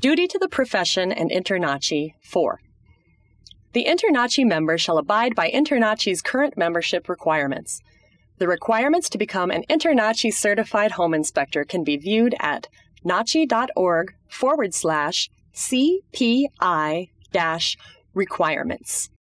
Duty to the profession and InterNACHI 4. The InterNACHI member shall abide by InterNACHI's current membership requirements. The requirements to become an InterNACHI certified home inspector can be viewed at nachi.org forward slash CPI requirements.